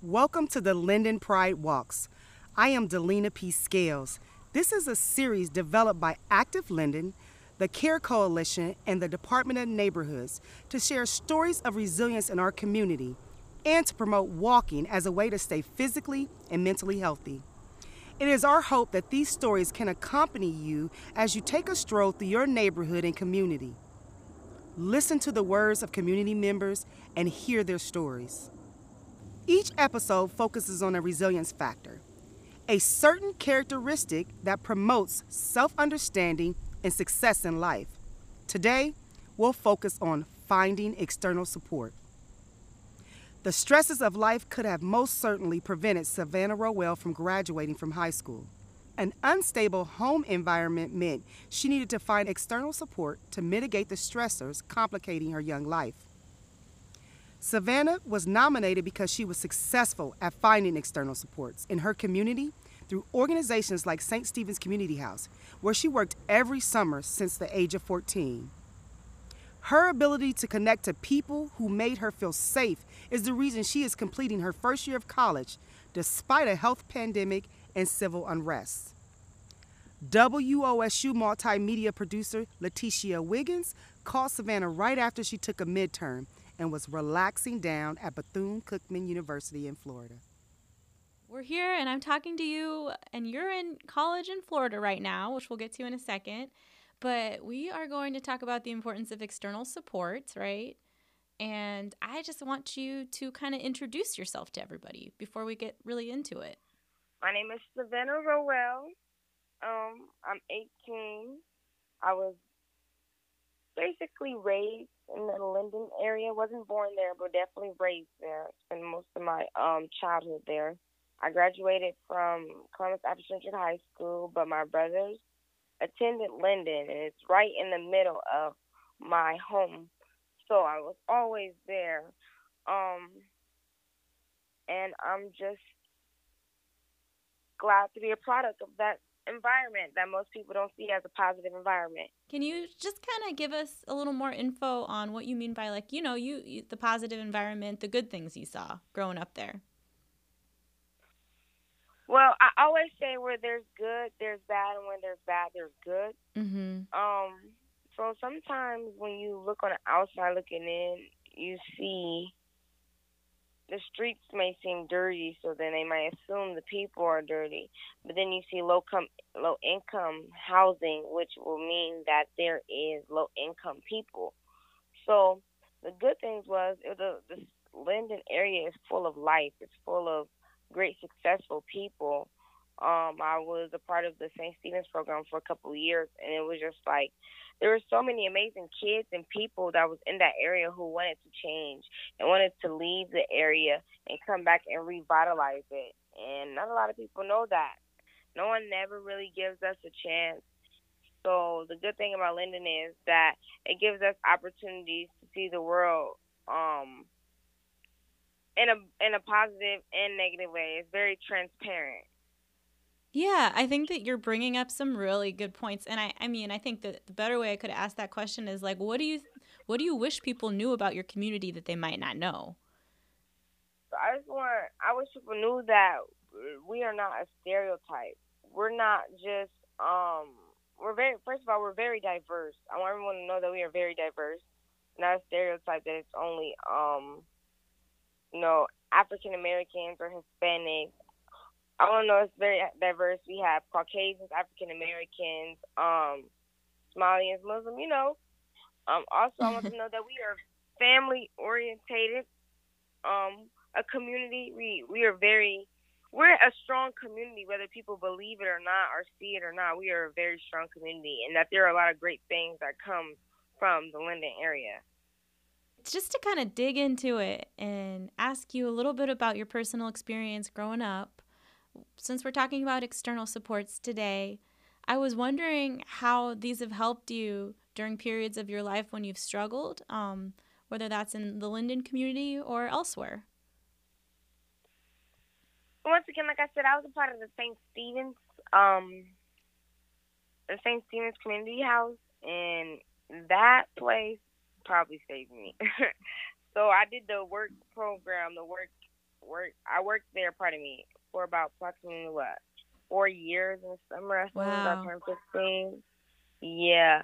Welcome to the Linden Pride Walks. I am Delina P. Scales. This is a series developed by Active Linden, the CARE Coalition, and the Department of Neighborhoods to share stories of resilience in our community and to promote walking as a way to stay physically and mentally healthy. It is our hope that these stories can accompany you as you take a stroll through your neighborhood and community. Listen to the words of community members and hear their stories. Each episode focuses on a resilience factor, a certain characteristic that promotes self understanding and success in life. Today, we'll focus on finding external support. The stresses of life could have most certainly prevented Savannah Rowell from graduating from high school. An unstable home environment meant she needed to find external support to mitigate the stressors complicating her young life. Savannah was nominated because she was successful at finding external supports in her community through organizations like St. Stephen's Community House, where she worked every summer since the age of 14. Her ability to connect to people who made her feel safe is the reason she is completing her first year of college despite a health pandemic and civil unrest. WOSU multimedia producer Leticia Wiggins called Savannah right after she took a midterm and was relaxing down at Bethune Cookman University in Florida. We're here and I'm talking to you, and you're in college in Florida right now, which we'll get to in a second. But we are going to talk about the importance of external support, right? And I just want you to kind of introduce yourself to everybody before we get really into it. My name is Savannah Rowell. Um, I'm 18. I was basically raised in the Linden area. wasn't born there, but definitely raised there. Spent most of my um childhood there. I graduated from Columbus Central High School, but my brothers attended Linden, and it's right in the middle of my home. So I was always there. Um, and I'm just glad to be a product of that environment that most people don't see as a positive environment. Can you just kind of give us a little more info on what you mean by like, you know, you, you the positive environment, the good things you saw growing up there? Well, I always say where there's good, there's bad, and when there's bad, there's good. Mm-hmm. Um, so sometimes when you look on the outside looking in, you see the streets may seem dirty, so then they might assume the people are dirty. But then you see low com- low income housing, which will mean that there is low income people. So the good things was the the Linden area is full of life. It's full of great successful people. Um, I was a part of the St. Stephen's program for a couple of years, and it was just like there were so many amazing kids and people that was in that area who wanted to change and wanted to leave the area and come back and revitalize it. And not a lot of people know that. No one never really gives us a chance. So the good thing about Linden is that it gives us opportunities to see the world um, in a in a positive and negative way. It's very transparent. Yeah, I think that you're bringing up some really good points, and I, I mean, I think that the better way I could ask that question is like, what do you, what do you wish people knew about your community that they might not know? I just want, I wish people knew that we are not a stereotype. We're not just, um, we're very, first of all, we're very diverse. I want everyone to know that we are very diverse, not a stereotype that it's only, um, you know, African Americans or Hispanics I don't know. It's very diverse. We have Caucasians, African Americans, um, Somalians, Muslim. You know. Um, also, I want to know that we are family orientated. Um, a community. We we are very. We're a strong community, whether people believe it or not, or see it or not. We are a very strong community, and that there are a lot of great things that come from the Linden area just to kind of dig into it and ask you a little bit about your personal experience growing up since we're talking about external supports today, I was wondering how these have helped you during periods of your life when you've struggled, um, whether that's in the Linden community or elsewhere. Once again, like I said, I was a part of the St. Stephen's, um, the St. Stephen's Community House, and that place probably saved me. so I did the work program, the work worked. I worked there. Pardon me, for about approximately what four years in the summer. Wow. I turned fifteen. Yeah.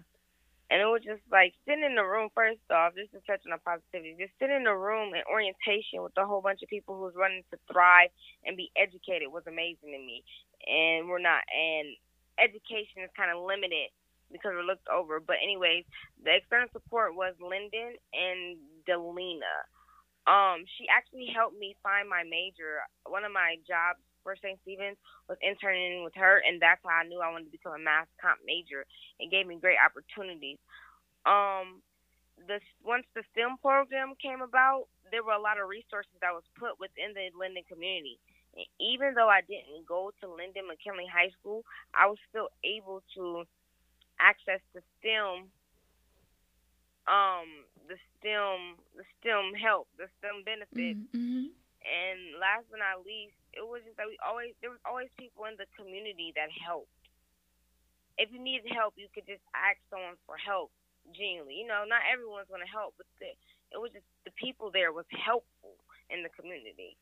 And it was just like sitting in the room, first off, just to touch on the positivity, just sitting in the room in orientation with a whole bunch of people who's running to thrive and be educated was amazing to me. And we're not, and education is kind of limited because we're looked over. But, anyways, the external support was Linden and Delina. Um, she actually helped me find my major. One of my jobs for St. Stephen's was interning with her, and that's how I knew I wanted to become a math comp major. It gave me great opportunities. Um, the once the STEM program came about, there were a lot of resources that was put within the Linden community. And even though I didn't go to Linden McKinley High School, I was still able to access the STEM um the STEM the STEM help, the STEM benefits. Mm-hmm. And last but not least, it was just that we always there was always people in the community that helped. If you needed help, you could just ask someone for help. Genuinely, you know, not everyone's gonna help, but the, it was just the people there was helpful in the community.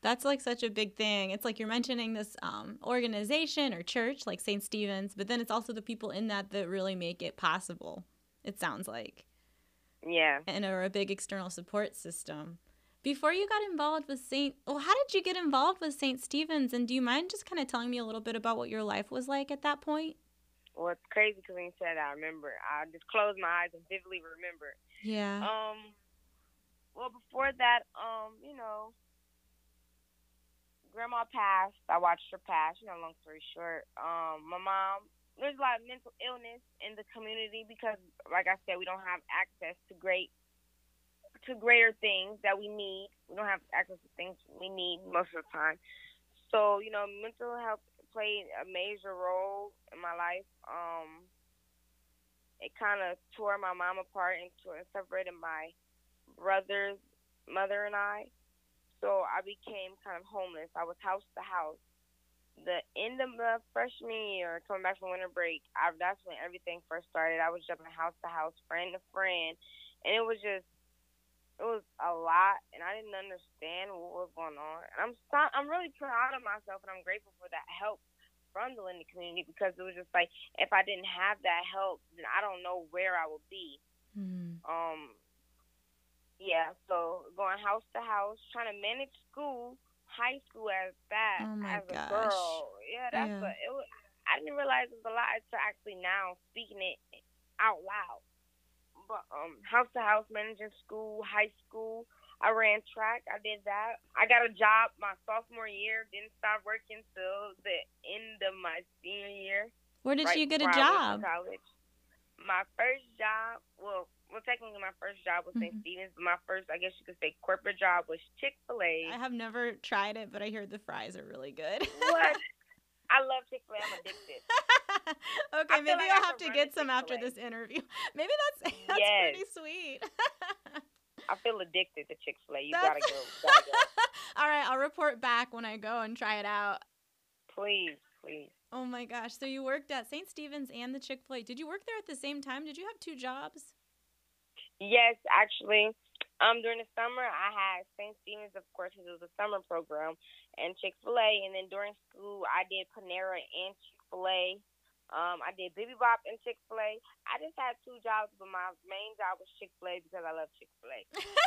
That's like such a big thing. It's like you're mentioning this um, organization or church like St. Stephen's, but then it's also the people in that that really make it possible. It sounds like. Yeah. And are a big external support system. Before you got involved with St. Well, how did you get involved with St. Stephen's? And do you mind just kind of telling me a little bit about what your life was like at that point? Well, it's crazy because when you said I remember. I just closed my eyes and vividly remember. Yeah. Um. Well, before that, um, you know, grandma passed. I watched her pass. You know, long story short, um, my mom. There's a lot of mental illness in the community because, like I said, we don't have access to great to greater things that we need. We don't have access to things we need most of the time. So, you know, mental health played a major role in my life. Um, it kind of tore my mom apart and tore, separated my brother's mother and I. So I became kind of homeless. I was house to house. The end of the freshman year, coming back from winter break, I, that's when everything first started. I was jumping house to house, friend to friend, and it was just it was a lot, and I didn't understand what was going on. And I'm I'm really proud of myself, and I'm grateful for that help from the Linden community because it was just like if I didn't have that help, then I don't know where I would be. Mm. Um, yeah. So going house to house, trying to manage school, high school as that Oh my as a gosh. girl. Yeah, that's Yeah. a, it was. I didn't realize it was a lot to actually now speaking it out loud. But um, house to house, managing school, high school. I ran track. I did that. I got a job my sophomore year. Didn't start working till the end of my senior year. Where did right you get a before I went job? college. My first job, well, well, technically my first job was St. Mhm. Stephen's, but my first, I guess you could say, corporate job was Chick Fil A. I have never tried it, but I hear the fries are really good. What? I love Chick Fil A. I'm addicted. okay, feel maybe like I'll have to get some after this interview. Maybe that's that's Yes. pretty sweet. I feel addicted to Chick Fil A. You That's- gotta go. You gotta go. All right, I'll report back when I go and try it out. Please, please. Oh my gosh. So you worked at St. Stephen's and the Chick fil A. Did you work there at the same time? Did you have two jobs? Yes, actually. Um, during the summer, I had St. Stephen's, of course, because it was a summer program, and Chick Fil A. And then during school, I did Panera and Chick Fil A. Um, I did Bibibop and Chick Fil A. I just had two jobs, but my main job was Chick Fil A because I love Chick Fil A.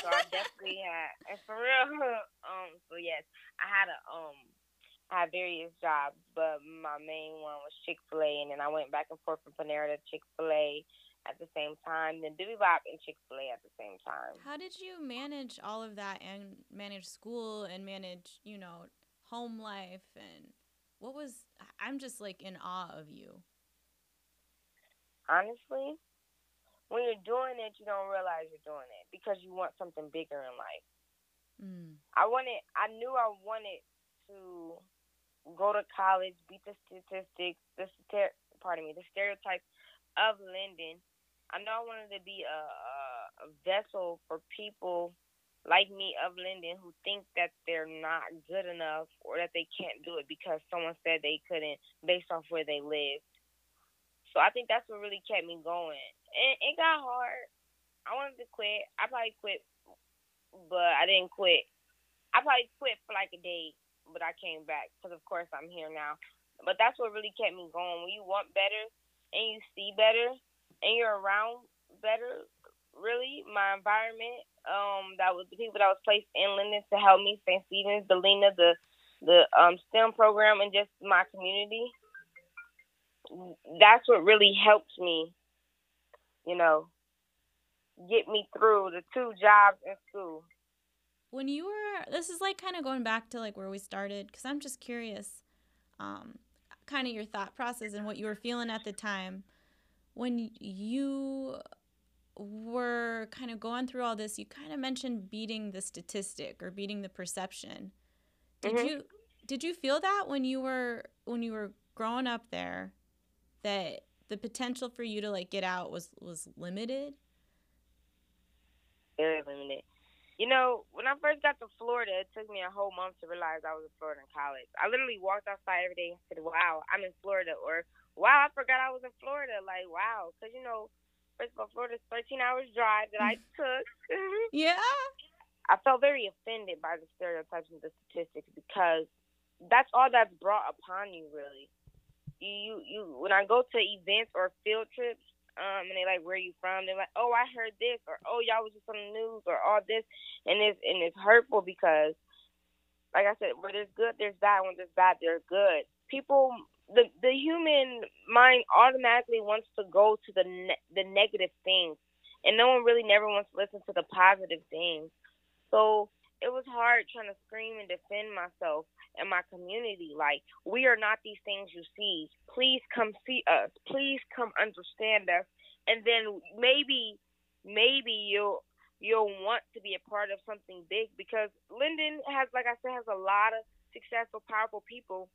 So I definitely had, and for real. Um, so yes, I had a um, I had various jobs, but my main one was Chick Fil A, and then I went back and forth from Panera to Chick Fil A at the same time, then Bibibop and Chick Fil A at the same time. How did you manage all of that and manage school and manage, you know, home life and what was I'm just like in awe of you. Honestly, when you're doing it, you don't realize you're doing it because you want something bigger in life. Mm. I wanted, I knew I wanted to go to college, beat the statistics, the pardon me, the stereotypes of Linden. I know I wanted to be a, a, vessel for people like me of Linden who think that they're not good enough or that they can't do it because someone said they couldn't based off where they lived. So I think that's what really kept me going. And it got hard. I wanted to quit. I probably quit, but I didn't quit. I probably quit for like a day, but I came back because of course I'm here now. But that's what really kept me going. When you want better and you see better and you're around better, really, my environment, um, that was the people that was placed in Linden to help me, St. Stephen's, Delina, the the um STEM program, and just my community. That's what really helped me, you know, get me through the two jobs in school. When you were, this is like kind of going back to like where we started, because I'm just curious, um, kind of your thought process and what you were feeling at the time when you were kind of going through all this. You kind of mentioned beating the statistic or beating the perception. Did mm-hmm. you did you feel that when you were when you were growing up there that the potential for you to like get out was was limited? very limited. You know, when I first got to Florida, it took me a whole month to realize I was in Florida in college. I literally walked outside every day and said, "Wow, I'm in Florida," or "Wow, I forgot I was in Florida." Like, wow, because you know, first of all, Florida's 13 hours drive that I took. yeah. I felt very offended by the stereotypes and the statistics because that's all that's brought upon you, really. You, you, you when I go to events or field trips, um, and they like, where you from? They're like, oh, I heard this, or oh, y'all was just on the news, or all this, and it's and it's hurtful because, like I said, where there's good, there's bad. When there's bad, there's good. People, the the human mind automatically wants to go to the ne- the negative things, and no one really never wants to listen to the positive things. So it was hard trying to scream and defend myself and my community. Like, we are not these things you see. Please come see us. Please come understand us. And then maybe, maybe you'll you'll want to be a part of something big because Linden has, like I said, has a lot of successful, powerful people.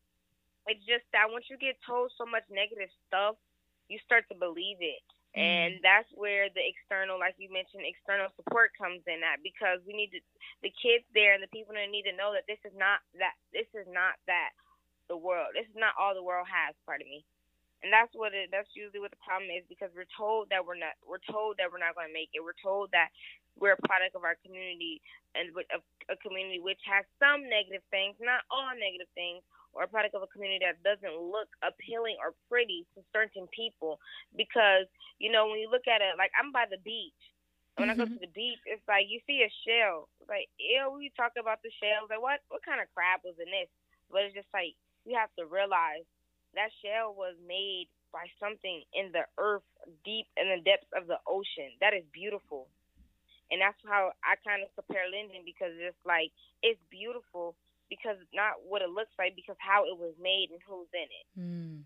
It's just that once you get told so much negative stuff, you start to believe it. And mm. that's where the external, like you mentioned, external support comes in at because we need to, the kids there and the people that need to know that this is not that this is not that the world. This is not all the world has. Pardon me. And that's what it. That's usually what the problem is because we're told that we're not. We're told that we're not going to make it. We're told that we're a product of our community and a, a community which has some negative things, not all negative things, or a product of a community that doesn't look appealing or pretty to certain people because you know when you look at it like i'm by the beach when mm-hmm. I go to the beach, it's like you see a shell. It's like, ew, we talk about the shells. Like, what what kind of crab was in this? But it's just like you have to realize that shell was made by something in the earth, deep in the depths of the ocean. That is beautiful, and that's how I kind of compare Linden because it's like it's beautiful, because not what it looks like, because how it was made and who's in it. Mm.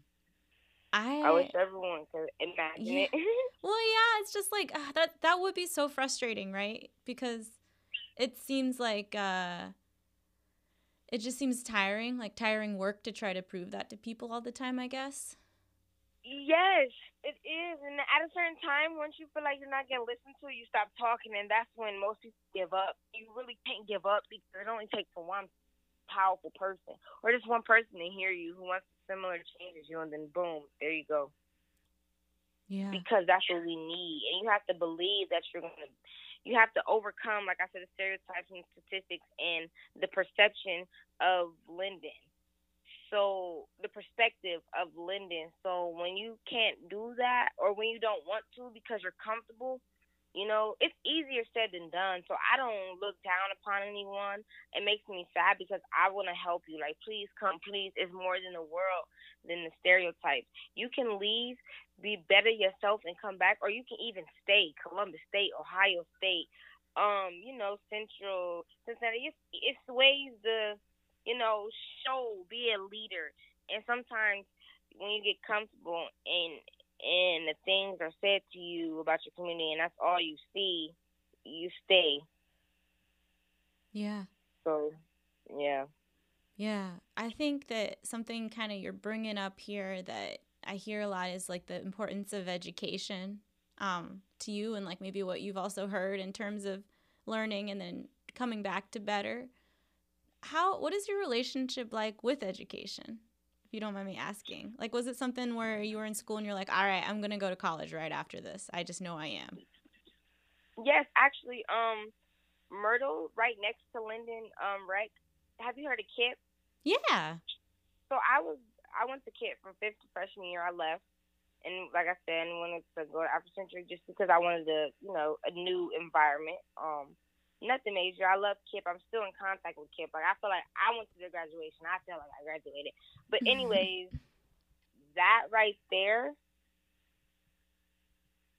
I I wish everyone could imagine yeah. it. well, yeah, it's just like uh, that. That would be so frustrating, right? Because it seems like uh, it just seems tiring, like tiring work to try to prove that to people all the time. I guess. Yes, it is. And at a certain time, once you feel like you're not getting listened to, you stop talking, and that's when most people give up. You really can't give up because it only takes for one powerful person. Or just one person to hear you who wants similar changes you and then boom there you go. Yeah. Because that's what we need. And you have to believe that you're gonna you have to overcome like i said the stereotypes and statistics and the perception of linden. So the perspective of linden. So when you can't do that or when you don't want to because you're comfortable you know, it's easier said than done. So I don't look down upon anyone. It makes me sad because I want to help you. Like, please come, please. It's more than the world, than the stereotypes. You can leave, be better yourself, and come back, or you can even stay. Columbus State, Ohio State, um, you know, Central Cincinnati. It's, it's ways to, you know, show, be a leader. And sometimes when you get comfortable and and the things are said to you about your community and that's all you see, you stay. Yeah. So, yeah. Yeah. I think that something kind of you're bringing up here that I hear a lot is like the importance of education um, to you and like maybe what you've also heard in terms of learning and then coming back to better. How what is your relationship like with education? If you don't mind me asking? Like, was it something where you were in school and you're like, all right, I'm going to go to college right after this? I just know I am. Yes, actually, um, Myrtle, right next to Linden um Rec. Have you heard of KIPP? Yeah. So I was I went to KIPP from fifth to freshman year. I left, and like I said, I wanted to go to Afrocentric just because I wanted to, you know, a new environment. Um, nothing major. I love KIPP. I'm still in contact with KIPP. Like I feel like I went to their graduation. I feel like I graduated. But anyways, that right there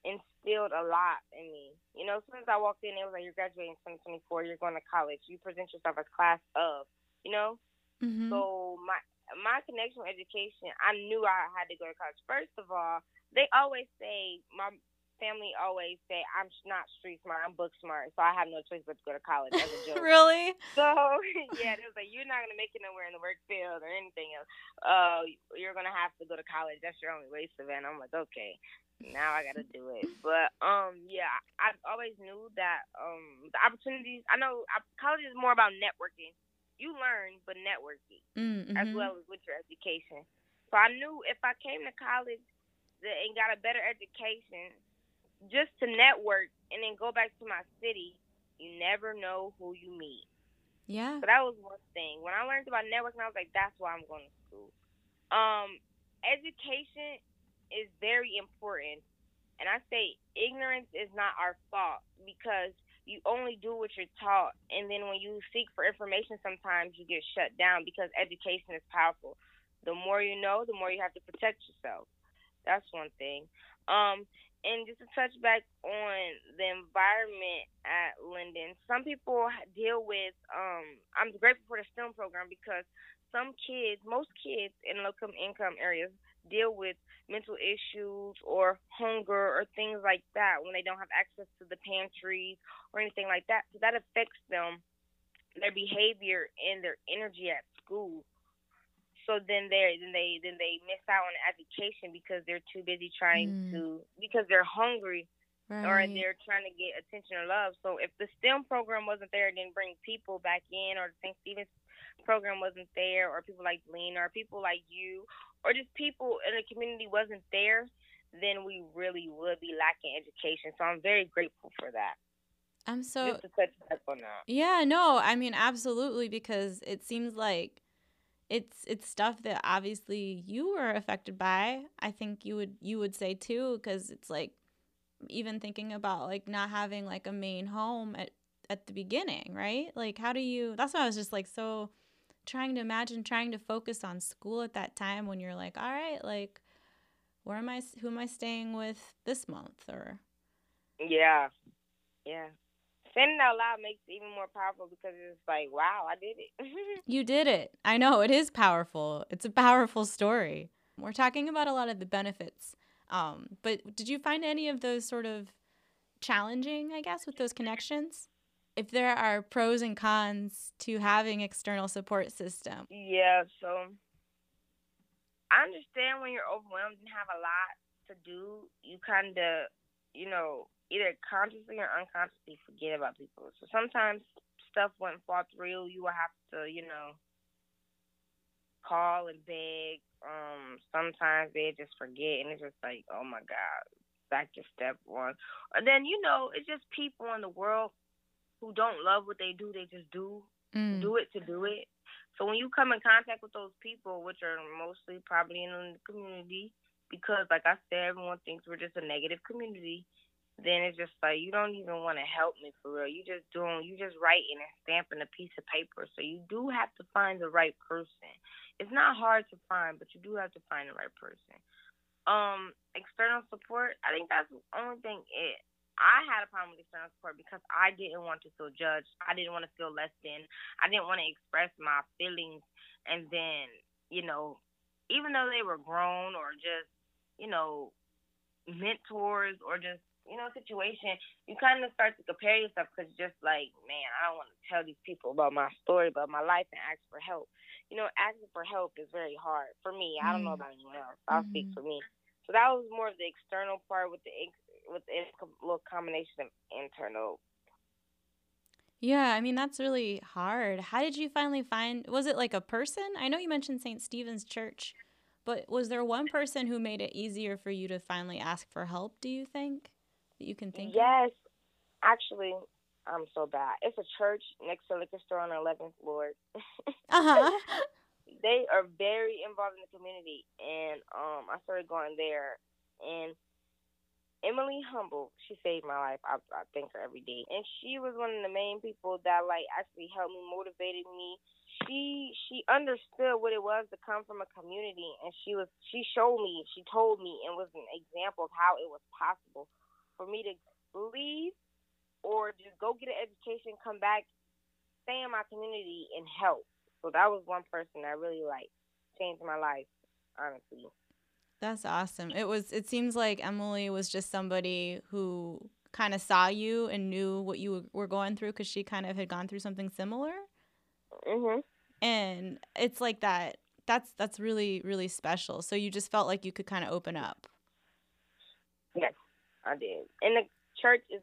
instilled a lot in me. You know, as soon as I walked in, it was like you're graduating 2024. You're going to college. You present yourself as class of. You know. Mm-hmm. So my my connection with education, I knew I had to go to college. First of all, they always say my family always say I'm not street smart, I'm book smart, so I have no choice but to go to college as a joke. really? So yeah, it was like you're not gonna make it nowhere in the work field or anything else. Uh, you're gonna have to go to college. That's your only way, Savannah. I'm like, okay, now I gotta do it. But um, yeah, I always knew that um the opportunities. I know college is more about networking. You learn, but networking mm-hmm. as well as with your education. So I knew if I came to college and got a better education, just to network and then go back to my city, you never know who you meet. Yeah. So that was one thing. When I learned about networking, I was like, that's why I'm going to school. Um, education is very important. And I say ignorance is not our fault because you only do what you're taught. And then when you seek for information, sometimes you get shut down because education is powerful. The more you know, the more you have to protect yourself. That's one thing. Um, and just to touch back on the environment at Linden, some people deal with. Um, I'm grateful for the STEM program because some kids, most kids in low income areas, deal with mental issues or hunger or things like that when they don't have access to the pantries or anything like that. So that affects them, their behavior and their energy at school so then they then they then they miss out on education because they're too busy trying mm. to because they're hungry right. or they're trying to get attention or love. So if the STEM program wasn't there, it didn't bring people back in, or the St. Stephen's program wasn't there, or people like Lena, or people like you, or just people in the community wasn't there, then we really would be lacking education. So I'm very grateful for that. I'm so just to touch back on that. Yeah, no, I mean absolutely because it seems like it's it's stuff that obviously you were affected by. I think you would you would say too because it's like even thinking about like not having like a main home at at the beginning, right? Like how do you That's why I was just like so trying to imagine trying to focus on school at that time when you're like, all right, like where am I who am I staying with this month or Yeah. Yeah saying it out loud makes it even more powerful because it's like, wow, I did it. you did it. I know it is powerful. It's a powerful story. We're talking about a lot of the benefits. Um, but did you find any of those sort of challenging, I guess, with those connections? If there are pros and cons to having external support system. Yeah, so I understand when you're overwhelmed and have a lot to do, you kind of, you know, either consciously or unconsciously forget about people. So sometimes stuff wouldn't fall through. You will have to, you know, call and beg. Um, sometimes they just forget, and it's just like, oh my god, back to step one. And then you know, it's just people in the world who don't love what they do. They just do mm. do it to do it. So when you come in contact with those people, which are mostly probably in the community, because like I said, everyone thinks we're just a negative community then it's just like you don't even want to help me for real. You just doing, you just writing and stamping a piece of paper. So you do have to find the right person. It's not hard to find, but you do have to find the right person. Um, external support. I think that's the only thing. It. I had a problem with external support because I didn't want to feel judged. I didn't want to feel less than. I didn't want to express my feelings, and then you know, even though they were grown or just you know mentors or just you know, situation, you kind of start to compare yourself because you're just like, man, I don't want to tell these people about my story, about my life, and ask for help. You know, asking for help is very hard for me. I don't know mm-hmm. about anyone else. I'll mm-hmm. speak for me. So that was more of the external part with the with the little combination of internal. Yeah, I mean that's really hard. How did you finally find? Was it like a person? I know you mentioned St. Stephen's Church, but was there one person who made it easier for you to finally ask for help? Do you think? That you can think yes, of? actually, I'm so bad. It's a church next to liquor store on the 11th floor. uh huh. they are very involved in the community, and um, I started going there, and Emily Humble, she saved my life. I, I thank her every day, and she was one of the main people that like actually helped me, motivated me. She she understood what it was to come from a community, and she was she showed me, she told me, and was an example of how it was possible for me to leave or just go get an education, come back, stay in my community and help. So that was one person that really like changed my life, honestly. That's awesome. It was it seems like Emily was just somebody who kind of saw you and knew what you were going through cuz she kind of had gone through something similar. Mhm. And it's like that that's that's really really special. So you just felt like you could kind of open up. I did. And the church is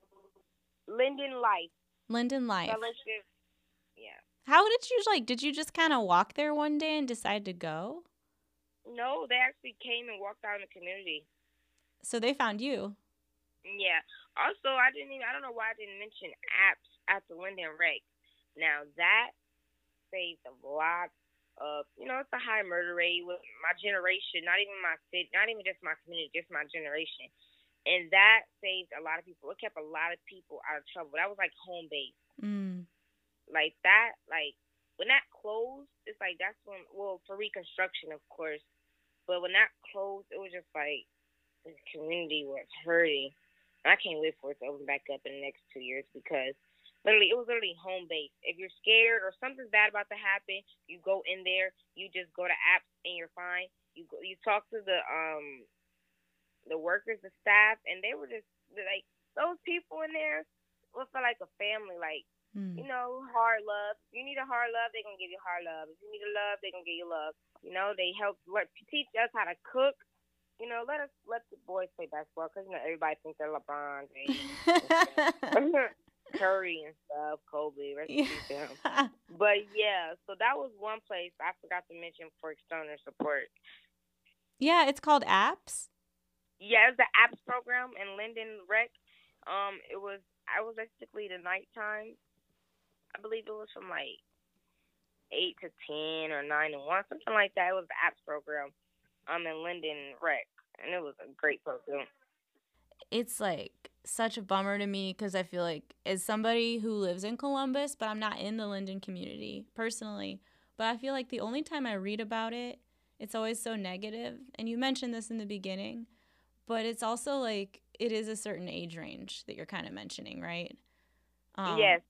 Linden Life. Linden Life. Fellowship. Yeah. How did you like? Did you just kind of walk there one day and decide to go? No, they actually came and walked out in the community. So they found you. Yeah. Also, I didn't even. I don't know why I didn't mention apps at the Linden Rec. Now that saved a lot of. You know, it's a high murder rate with my generation. Not even my city. Not even just my community. Just my generation and that saved a lot of people. It kept a lot of people out of trouble. That was like home base. Mm. Like that, like when that closed, it's like that's when well for reconstruction, of course. But when that closed, it was just like the community was hurting. And I can't wait for it to open back up in the next two years because literally it was literally home base. If you're scared or something's bad about to happen, you go in there, you just go to apps and you're fine. You go, you talk to the um the workers, the staff, and they were just like those people in there was felt like a family. Like mm. you know, hard love. If you need a hard love, they're gonna give you hard love. If you need a love, they're gonna give you love. You know, they help teach us how to cook. You know, let us let the boys play basketball because you know everybody thinks they're LeBron James, Curry and stuff, Kobe. Rest yeah. But yeah, so that was one place I forgot to mention for external support. Yeah, it's called Apps yeah, it's the apps program in Linden Rec. Um, it was I was basically the nighttime. I believe it was from like eight to ten or nine to one, something like that. It was the apps program. Um, in Linden Rec, and it was a great program. It's like such a bummer to me because I feel like as somebody who lives in Columbus, but I'm not in the Linden community personally. But I feel like the only time I read about it, it's always so negative. And you mentioned this in the beginning but it's also like it is a certain age range that you're kind of mentioning, right? Um, yes.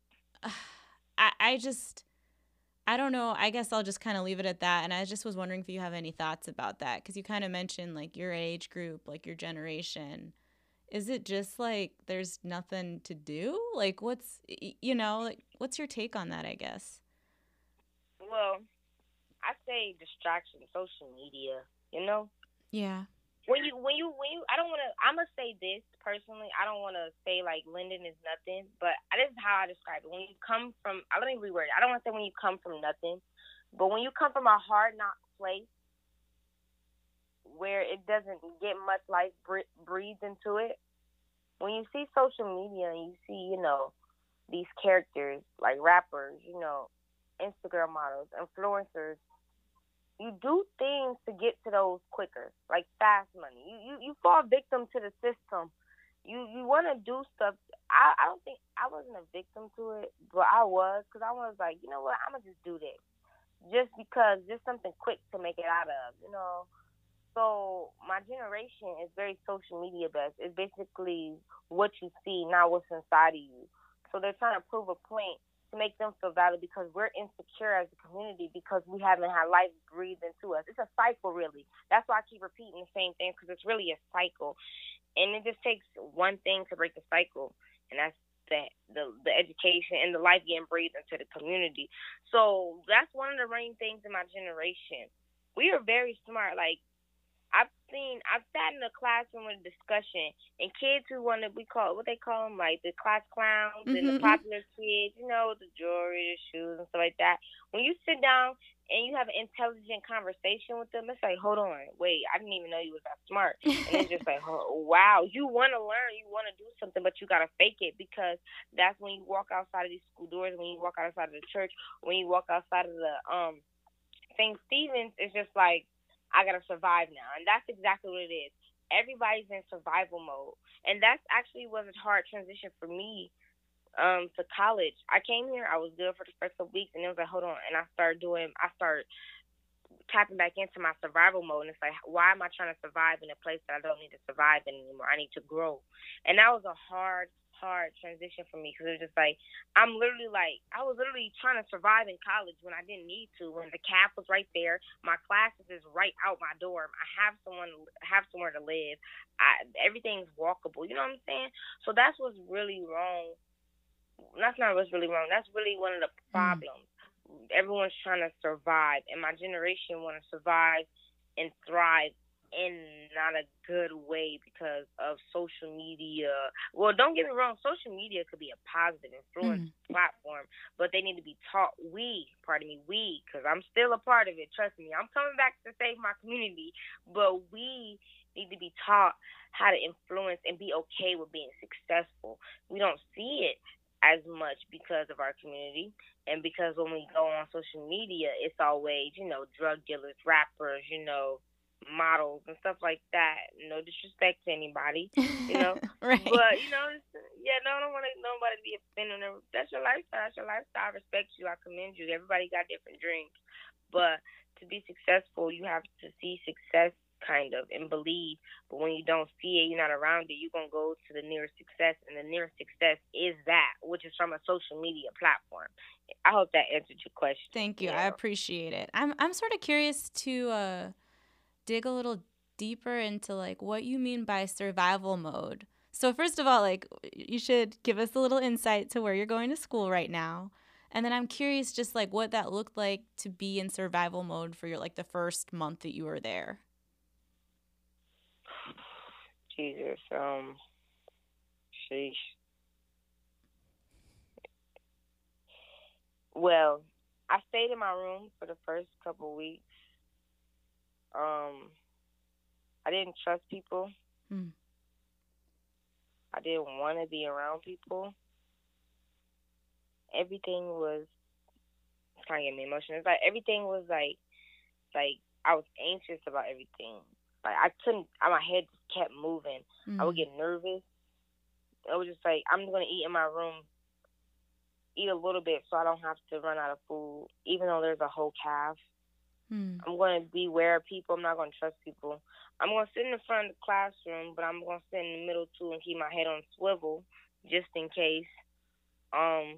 I, I just, I don't know. I guess I'll just kind of leave it at that. And I just was wondering if you have any thoughts about that because you kind of mentioned like your age group, like your generation. Is it just like there's nothing to do? Like, what's, you know, like, what's your take on that, I guess? Well, I say distraction, social media, you know? Yeah when you when you when you I don't want to I'm gonna say this personally I don't want to say like Linden is nothing but this is how I describe it. When you come from I let me reword it. I don't want to say when you come from nothing but when you come from a hard knock place where it doesn't get much life breathed into it when you see social media and you see you know these characters like rappers you know Instagram models influencers you do things to get to those quicker, like fast money. You you, you fall victim to the system. You you want to do stuff. I I don't think I wasn't a victim to it, but I was because I was like, you know what, I'm gonna just do this, just because just something quick to make it out of, you know. So my generation is very social media based. It's basically what you see, not what's inside of you. So they're trying to prove a point to make them feel valid because we're insecure as a community because we haven't had life breathed into us. It's a cycle, really. That's why I keep repeating the same thing because it's really a cycle, and it just takes one thing to break the cycle, and that's the the the education and the life getting breathed into the community. So that's one of the main things in my generation. We are very smart. Like I've seen I've sat in a classroom with a discussion and kids who want to we call what they call them like the class clowns mm-hmm. and the mm-hmm. popular kids, you know, the jewelry, the shoes and stuff like that. When you sit down and you have an intelligent conversation with them, it's like, hold on, wait, I didn't even know you was that smart. And it's just like, oh, wow, you want to learn, you want to do something, but you gotta fake it because that's when you walk outside of these school doors, when you walk outside of the church, when you walk outside of the um St. Stephen's, it's just like I gotta survive now, and that's exactly what it is. Everybody's in survival mode, and that's actually was a hard transition for me um to college. I came here, I was good for the first couple weeks, and it was like, hold on, and I started doing, I started tapping back into my survival mode, and it's like, why am I trying to survive in a place that I don't need to survive in anymore? I need to grow, and that was a hard hard transition for me because it was just like I'm literally like I was literally trying to survive in college when I didn't need to. When the cap was right there, my classes is right out my dorm. I have someone have somewhere to live. I everything's walkable. You know what I'm saying? So that's what's really wrong that's not what's really wrong. That's really one of the mm. problems. Mm. Everyone's trying to survive, and my generation want to survive and thrive in not a good way because of social media. Well, don't get me wrong, social media could be a positive influence mm. platform, but they need to be taught. We, pardon me, we, because I'm still a part of it. Trust me, I'm coming back to save my community, but we need to be taught how to influence and be okay with being successful. We don't see it as much because of our community and because when we go on social media it's always you know drug dealers rappers you know models and stuff like that no disrespect to anybody you know right. but you know yeah no i don't want nobody to be offended that's your lifestyle that's your lifestyle i respect you i commend you everybody got different dreams but to be successful you have to see success kind of and believe. But when you don't see it, you're not around it, you're gonna go to the nearest success, and the nearest success is that, which is from a social media platform. I hope that answered your question. Thank you. Yeah. I appreciate it. I'm I'm sort of curious to uh, dig a little deeper into like what you mean by survival mode. So first of all, like you should give us a little insight to where you're going to school right now. And then I'm curious just like what that looked like to be in survival mode for your like the first month that you were there. Jesus. Um, sheesh. Well, I stayed in my room for the first couple weeks. Um, I didn't trust people. Hmm. I didn't want to be around people. Everything was kind of get me emotional. It's like everything was like, like I was anxious about everything. Like I couldn't, my head just kept moving. Mm-hmm. I would mm. get nervous. I was just like, I'm gonna eat in my room, eat a little bit so I don't have to run out of food, even though there's a whole calf. Mm. I'm gonna beware of people. I'm not gonna trust people. I'm gonna sit in the front of the classroom, but I'm gonna sit in the middle too and keep my head on swivel just in case. Um,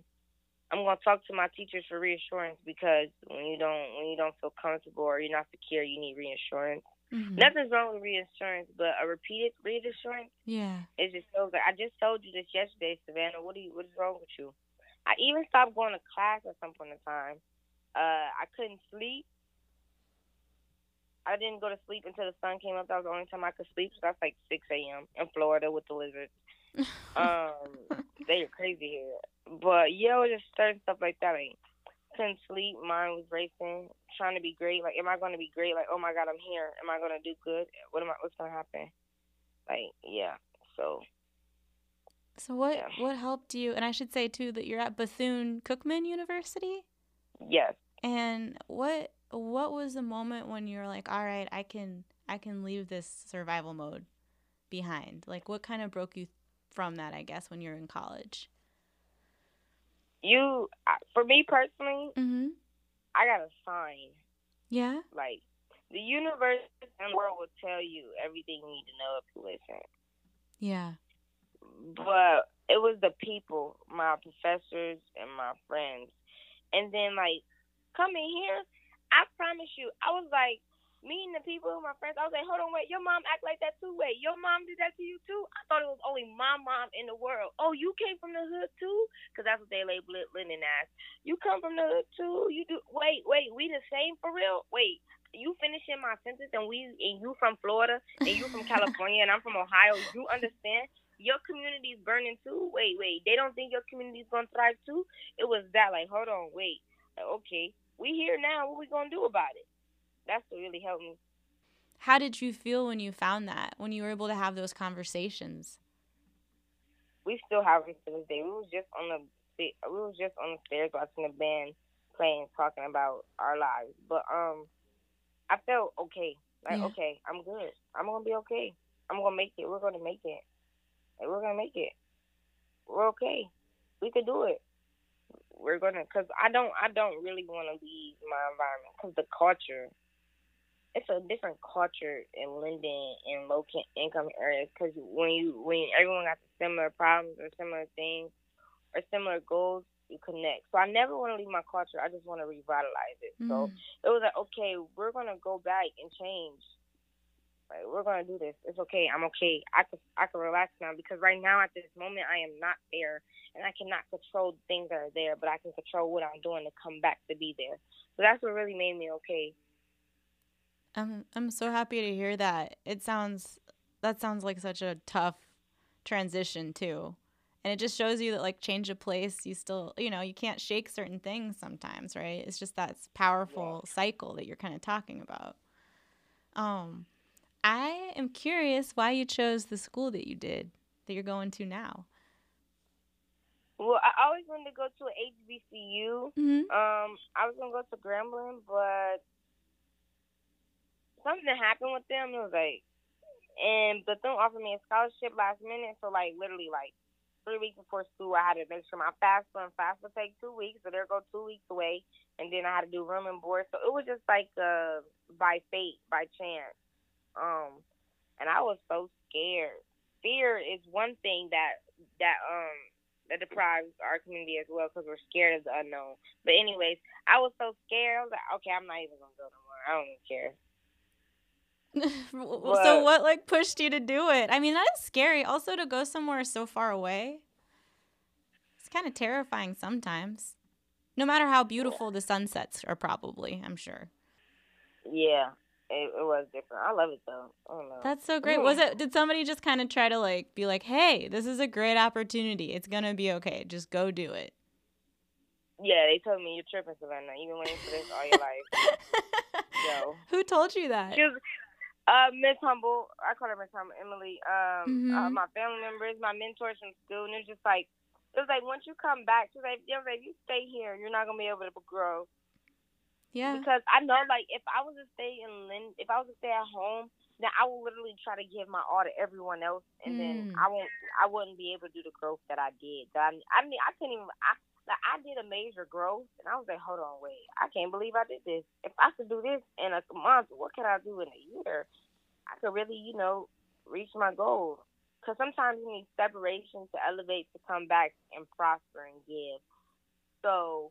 I'm gonna talk to my teachers for reassurance because when you don't when you don't feel comfortable or you're not secure, you need reassurance. Mm-hmm. Nothing's wrong with reassurance, but a repeated reassurance, yeah, it just so good. I just told you this yesterday, Savannah. What do you? What is wrong with you? I even stopped going to class at some point in time. Uh, I couldn't sleep. I didn't go to sleep until the sun came up. That was the only time I could sleep. So that's like 6 a.m. in Florida with the lizards. um, they are crazy here. But yeah, it was just certain stuff like that. Like couldn't sleep. Mind was racing, trying to be great. Like, am I going to be great? Like, oh my God, I'm here. Am I going to do good? What am I? What's going to happen? Like, yeah. So. So what yeah. what helped you? And I should say too that you're at Bethune Cookman University. Yes. And what what was the moment when you're like, all right, I can I can leave this survival mode behind? Like, what kind of broke you from that? I guess when you're in college you for me personally, mm-hmm. I got a sign. Yeah. Like the universe and world will tell you everything you need to know if you listen. Yeah. But it was the people, my professors and my friends. And then like coming here, I promise you, I was like meeting the people, my friends, I was like, hold on, wait, your mom act like that too? Wait, your mom did that to you too? I thought it was only my mom in the world. Oh, you came from the hood too? Because that's what they label it, Linden as. You come from the hood too? You do? Wait, wait, we the same for real? Wait, you finishing my sentence and we and you from Florida and you from California and I'm from Ohio, you understand your community's burning too. Wait, wait, they don't think your community's gonna thrive too. It was that like, hold on, wait, okay, we here now. What we gonna do about it? That's what really helped me. How did you feel when you found that? When you were able to have those conversations? We still have it to this day. We was just on the we was just on the stairs watching the band playing, talking about our lives. But um, I felt okay. Like yeah. okay, I'm good. I'm gonna be okay. I'm gonna make it. We're gonna make it. we're gonna make it. We're okay. We could do it. We're gonna, cause I don't, I don't really want to leave my environment, cause the culture, it's a different culture in Linden in low income areas, cause when you, when everyone got similar problems or similar things or similar goals, you connect. So I never want to leave my culture. I just want to revitalize it. Mm. So it was like, okay, we're gonna go back and change. Like we're gonna do this. It's okay. I'm okay. I can I can relax now because right now at this moment I am not there and I cannot control things that are there, but I can control what I'm doing to come back to be there. So that's what really made me okay. I'm I'm so happy to hear that. It sounds that sounds like such a tough transition too and it just shows you that like change of place you still you know you can't shake certain things sometimes right it's just that powerful yeah. cycle that you're kind of talking about um i am curious why you chose the school that you did that you're going to now well i always wanted to go to hbcu mm-hmm. um i was going to go to grambling but something happened with them it was like and Bethune offered me a scholarship last minute so like literally like three weeks before school, I had to make sure my FAFSA and FAFSA take two weeks, so there go two weeks away, and then I had to do room and board. So it was just like uh, by fate, by chance. Um, and I was so scared. Fear is one thing that that um that deprives our community as well because we're scared of the unknown. But anyways, I was so scared. I was like, okay, I'm not even gonna go no more. I don't even care. so what like pushed you to do it? I mean, that is scary. Also to go somewhere so far away. It's kind of terrifying sometimes. No matter how beautiful the sunsets are probably, I'm sure. Yeah. It, it was different. I love it though. That's so great. Was it did somebody just kind of try to like be like, "Hey, this is a great opportunity. It's going to be okay. Just go do it." Yeah, they told me you're tripping, Savannah. You've been waiting for this all your life. Yo. Who told you that? She was, uh, Miss Humble, I call her Miss Humble, Emily. Um, mm-hmm. uh, my family members, my mentors from school, and it's just like it was like once you come back, she's like, yeah, if you stay here, you're not gonna be able to grow. Yeah. Because I know, like, if I was to stay in Lynn, if I was to stay at home, then I would literally try to give my all to everyone else, and mm. then I won't, I wouldn't be able to do the growth that I did. That I, I mean, I couldn't even. I, like, I did a major growth, and I was like, hold on, wait, I can't believe I did this. If I could do this in a month, what can I do in a year? I could really, you know, reach my goal. Because sometimes you need separation to elevate, to come back and prosper and give. So,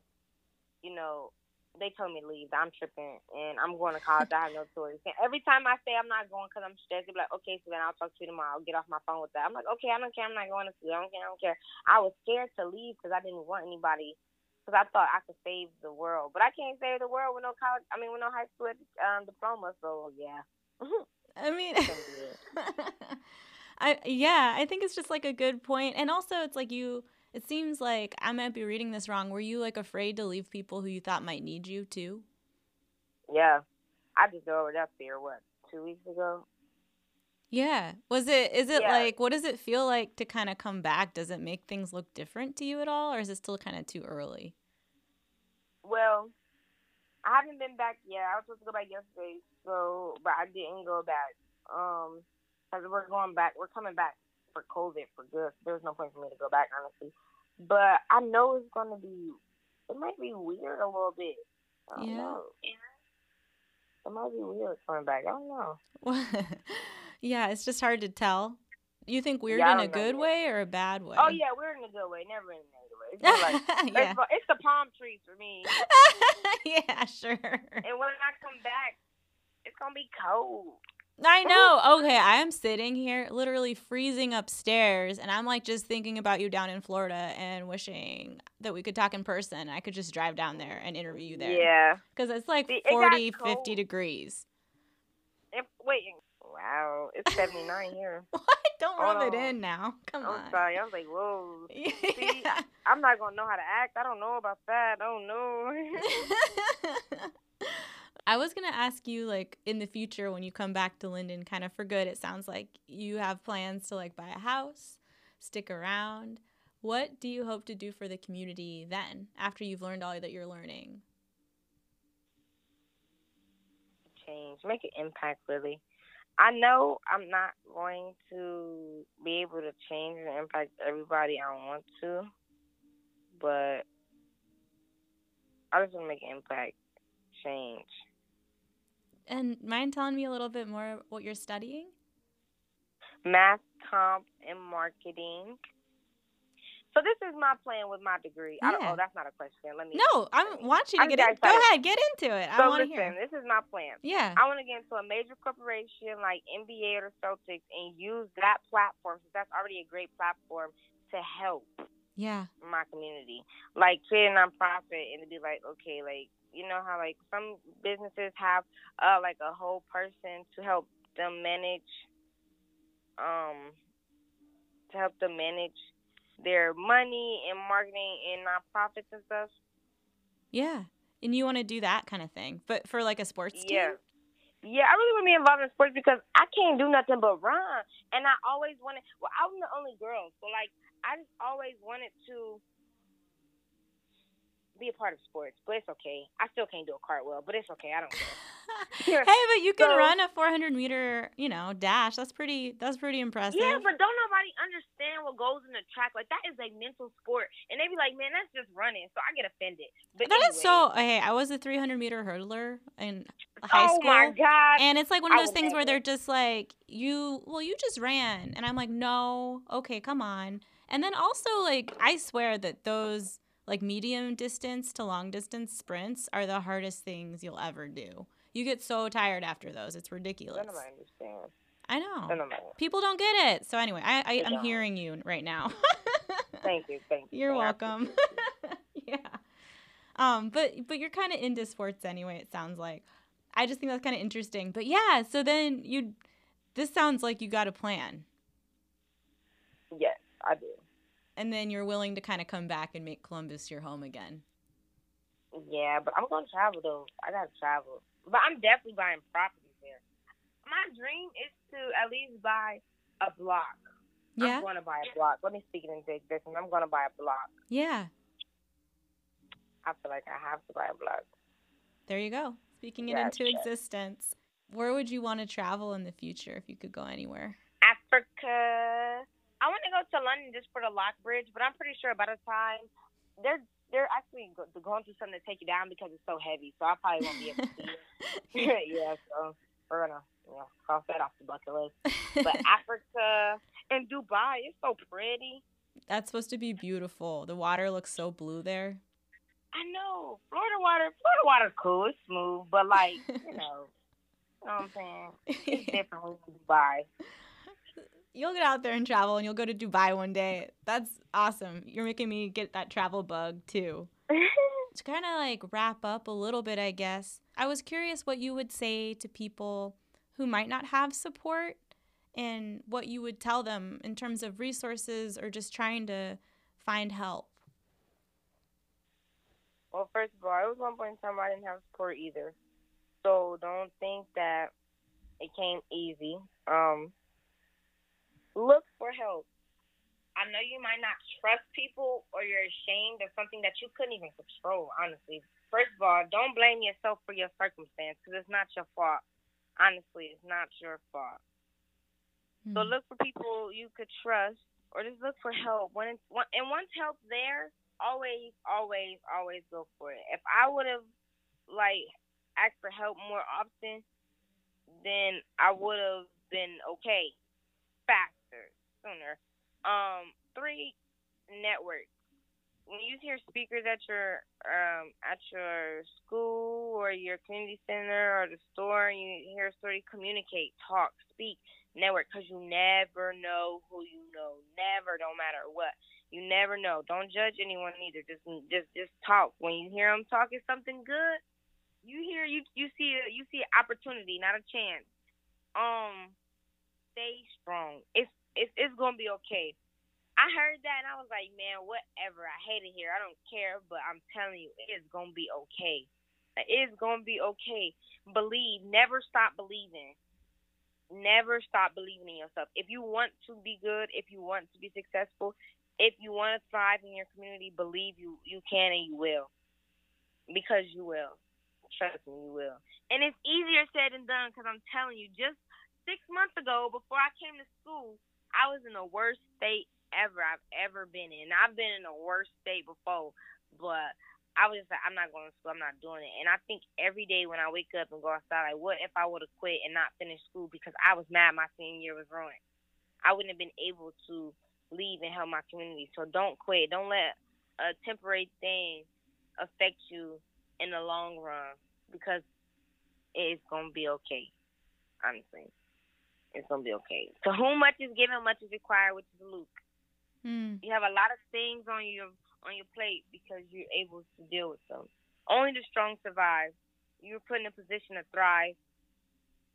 you know, they told me to leave. I'm tripping, and I'm going to college. I have no choice. And every time I say I'm not going because I'm stressed, they be like, okay, so then I'll talk to you tomorrow. I'll get off my phone with that. I'm like, okay, I don't care. I'm not going to school. I don't care. I don't care. I was scared to leave because I didn't want anybody because I thought I could save the world. But I can't save the world with no college. I mean, with no high school um, diploma. So yeah. I mean, I yeah, I think it's just like a good point, and also it's like you. It seems like I might be reading this wrong. Were you like afraid to leave people who you thought might need you too? Yeah, I just over that fear. What two weeks ago? Yeah. Was it? Is it yeah. like? What does it feel like to kind of come back? Does it make things look different to you at all, or is it still kind of too early? Well, I haven't been back yet. I was supposed to go back yesterday, so but I didn't go back. Um, because we're going back. We're coming back for COVID for good. There's no point for me to go back, honestly. But I know it's gonna be. It might be weird a little bit. yeah. Know. It might be weird coming back. I don't know. yeah, it's just hard to tell. You think weird yeah, in a good way or a bad way? Oh yeah, weird in a good way, never in a negative way. It's, like, yeah. it's, it's the palm trees for me. yeah, sure. And when I come back, it's gonna be cold. I know. Okay, I am sitting here literally freezing upstairs and I'm like just thinking about you down in Florida and wishing that we could talk in person. I could just drive down there and interview you there. Yeah. Cuz it's like See, 40, cold. 50 degrees. If, wait. Wow. It's 79 here. What? Don't Hold rub it oh. in now. Come I'm on. sorry. I was like, whoa. See, I'm not gonna know how to act. I don't know about that. I don't know. I was gonna ask you, like, in the future when you come back to Linden, kind of for good. It sounds like you have plans to like buy a house, stick around. What do you hope to do for the community then, after you've learned all that you're learning? change, make an impact really. I know I'm not going to be able to change and impact everybody I want to, but I just want to make an impact, change. And mind telling me a little bit more what you're studying? Math, comp, and marketing. So this is my plan with my degree. I don't, oh, Yeah. oh, that's not a question. Let me. No, I want you to I'm get in. just Go ahead, get into it. I So want to listen, hear. this is my plan. Yeah. I want to get into a major corporation like NBA or Celtics and use that platform, since that's already a great platform, to help Yeah. my community. Like create a nonprofit and to be like, okay, like you know how like some businesses have uh like a whole person to help them manage um to help them manage their money and marketing and nonprofits and stuff. Yeah. And you want to do that kind of thing, but for like a sports team? Yeah. Yeah, I really want to be involved in sports because I can't do nothing but run. And I always wanted, well, I'm the only girl. So, like, I just always wanted to be a part of sports. But it's okay. I still can't do a cartwheel, but it's okay. I don't care. hey, but you can So- run a 400 meter, you know, dash. That's pretty. That's pretty impressive. Yeah, but don't nobody understand what goes in the track. Like, that is a mental sport. And they be like, man, that's just running. So I get offended. But that is so. Hey, I was a 300 meter hurdler in high Oh, school. my God. And it's like one of those things where never. they're just like, you, well, you just ran. And I'm like, no, okay, come on. And then also, like, I swear that those, like, medium distance to long distance sprints are the hardest things you'll ever do. You get so tired after those. It's ridiculous. None of my understand. I know. None of my. People don't get it. So, anyway, I, I I'm don't. hearing you right now. Thank you. Thank you. You're I welcome. yeah. Um, but but you're kind of into sports anyway. It sounds like. I just think that's kind of interesting. But yeah, so then you, this sounds like you got a plan, Yes, I do. And then you're willing to kind of come back and make Columbus your home again. Yeah, but I'm gonna travel though. I gotta travel. But I'm definitely buying properties there. My dream is to at least buy a block. Yeah. I'm gonna buy a block. Let me speak it into existence. I'm gonna buy a block. Yeah. I feel like I have to buy a block. There you go. Speaking it into existence. Where would you want to travel in the future if you could go anywhere? Africa. I want to go to London just for the Lock Bridge, but I'm pretty sure by the time they're they're actually go- going through something to take you down because it's so heavy. So I probably won't be able to see it. yeah, so we're gonna you know, cross that off the bucket list. But Africa and Dubai, it's so pretty. That's supposed to be beautiful. The water looks so blue there. I know Florida water. Florida water's cool. It's smooth, but like you know, you know what I'm saying. It's different you Dubai. You'll get out there and travel and you'll go to Dubai one day. That's awesome. You're making me get that travel bug too. To kind of like wrap up a little bit, I guess, I was curious what you would say to people who might not have support and what you would tell them in terms of resources or just trying to find help. Well, first of all, I was one point in time I didn't have support either. So don't think that it came easy. Um, look for help. I know you might not trust people or you're ashamed of something that you couldn't even control, honestly. First of all, don't blame yourself for your circumstance because it's not your fault. Honestly, it's not your fault. So Hmm. look for people you could trust, or just look for help. When it's, when, and once help's there, always, always, always go for it. If I would have like asked for help more often, then I would have been okay faster, sooner. Um, three, network. when you hear speakers at your um at your school or your community center or the store, and you hear a story, communicate, talk, speak, network, because you never know who you know. Never, don't matter what. You never know. Don't judge anyone either. Just just just talk. When you hear them talking something good, you hear you you see you see opportunity, not a chance. Um, stay strong. It's it's it's gonna be okay. I heard that and I was like, man, whatever. I hate it here. I don't care, but I'm telling you, it's gonna be okay. It's gonna be okay. Believe. Never stop believing. Never stop believing in yourself. If you want to be good, if you want to be successful, if you want to thrive in your community, believe you you can and you will. Because you will. Trust me, you will. And it's easier said than done because I'm telling you, just six months ago, before I came to school, I was in the worst state ever I've ever been in. I've been in the worst state before, but I was just like, I'm not going to school. I'm not doing it. And I think every day when I wake up and go outside, like, what if I would have quit and not finished school because I was mad my senior year was ruined? I wouldn't have been able to leave and help my community. So don't quit. Don't let a temporary thing affect you in the long run because it's gonna be okay. Honestly, it's gonna be okay. To whom much is given, much is required, which is Luke. Mm. You have a lot of things on your on your plate because you're able to deal with them. Only the strong survive. You're put in a position to thrive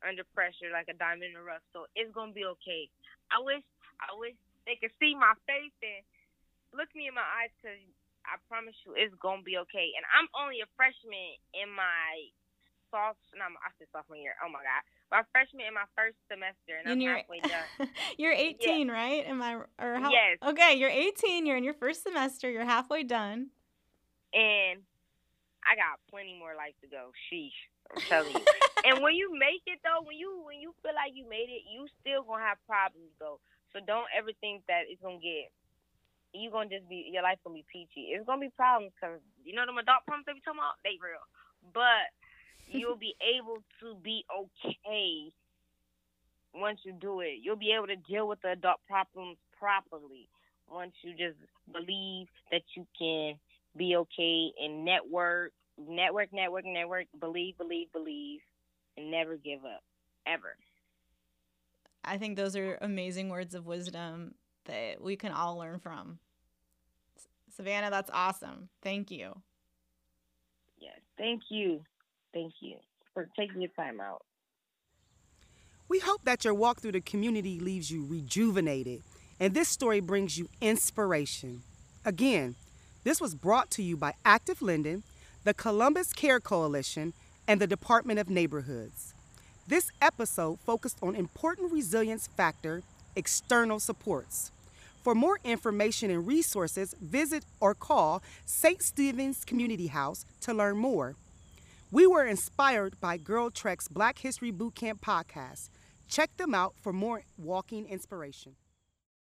under pressure like a diamond in the rough. So it's gonna be okay. I wish I wish they could see my face and look me in my eyes because I promise you it's gonna be okay. And I'm only a freshman in my sophomore, no, I said sophomore year. Oh my god, my freshman in my first semester, and, and I'm you're, halfway done. you're 18, yeah. right? Am I? Or how, yes. Okay, you're 18. You're in your first semester. You're halfway done. And I got plenty more life to go. Sheesh, I'm telling you. and when you make it though, when you when you feel like you made it, you still gonna have problems though. So don't ever think that it's gonna get. You gonna just be your life gonna be peachy. It's gonna be problems because you know them adult problems they be talking about. They real, but you'll be able to be okay once you do it. You'll be able to deal with the adult problems properly once you just believe that you can be okay and network, network, network, network, believe, believe, believe, and never give up. Ever. I think those are amazing words of wisdom that we can all learn from. Savannah, that's awesome. Thank you. Yes, thank you. Thank you for taking your time out. We hope that your walk through the community leaves you rejuvenated and this story brings you inspiration. Again, this was brought to you by Active Linden, the Columbus Care Coalition, and the Department of Neighborhoods. This episode focused on important resilience factor external supports. For more information and resources, visit or call St. Stephen's Community House to learn more. We were inspired by GirlTrek's Black History Bootcamp podcast. Check them out for more walking inspiration.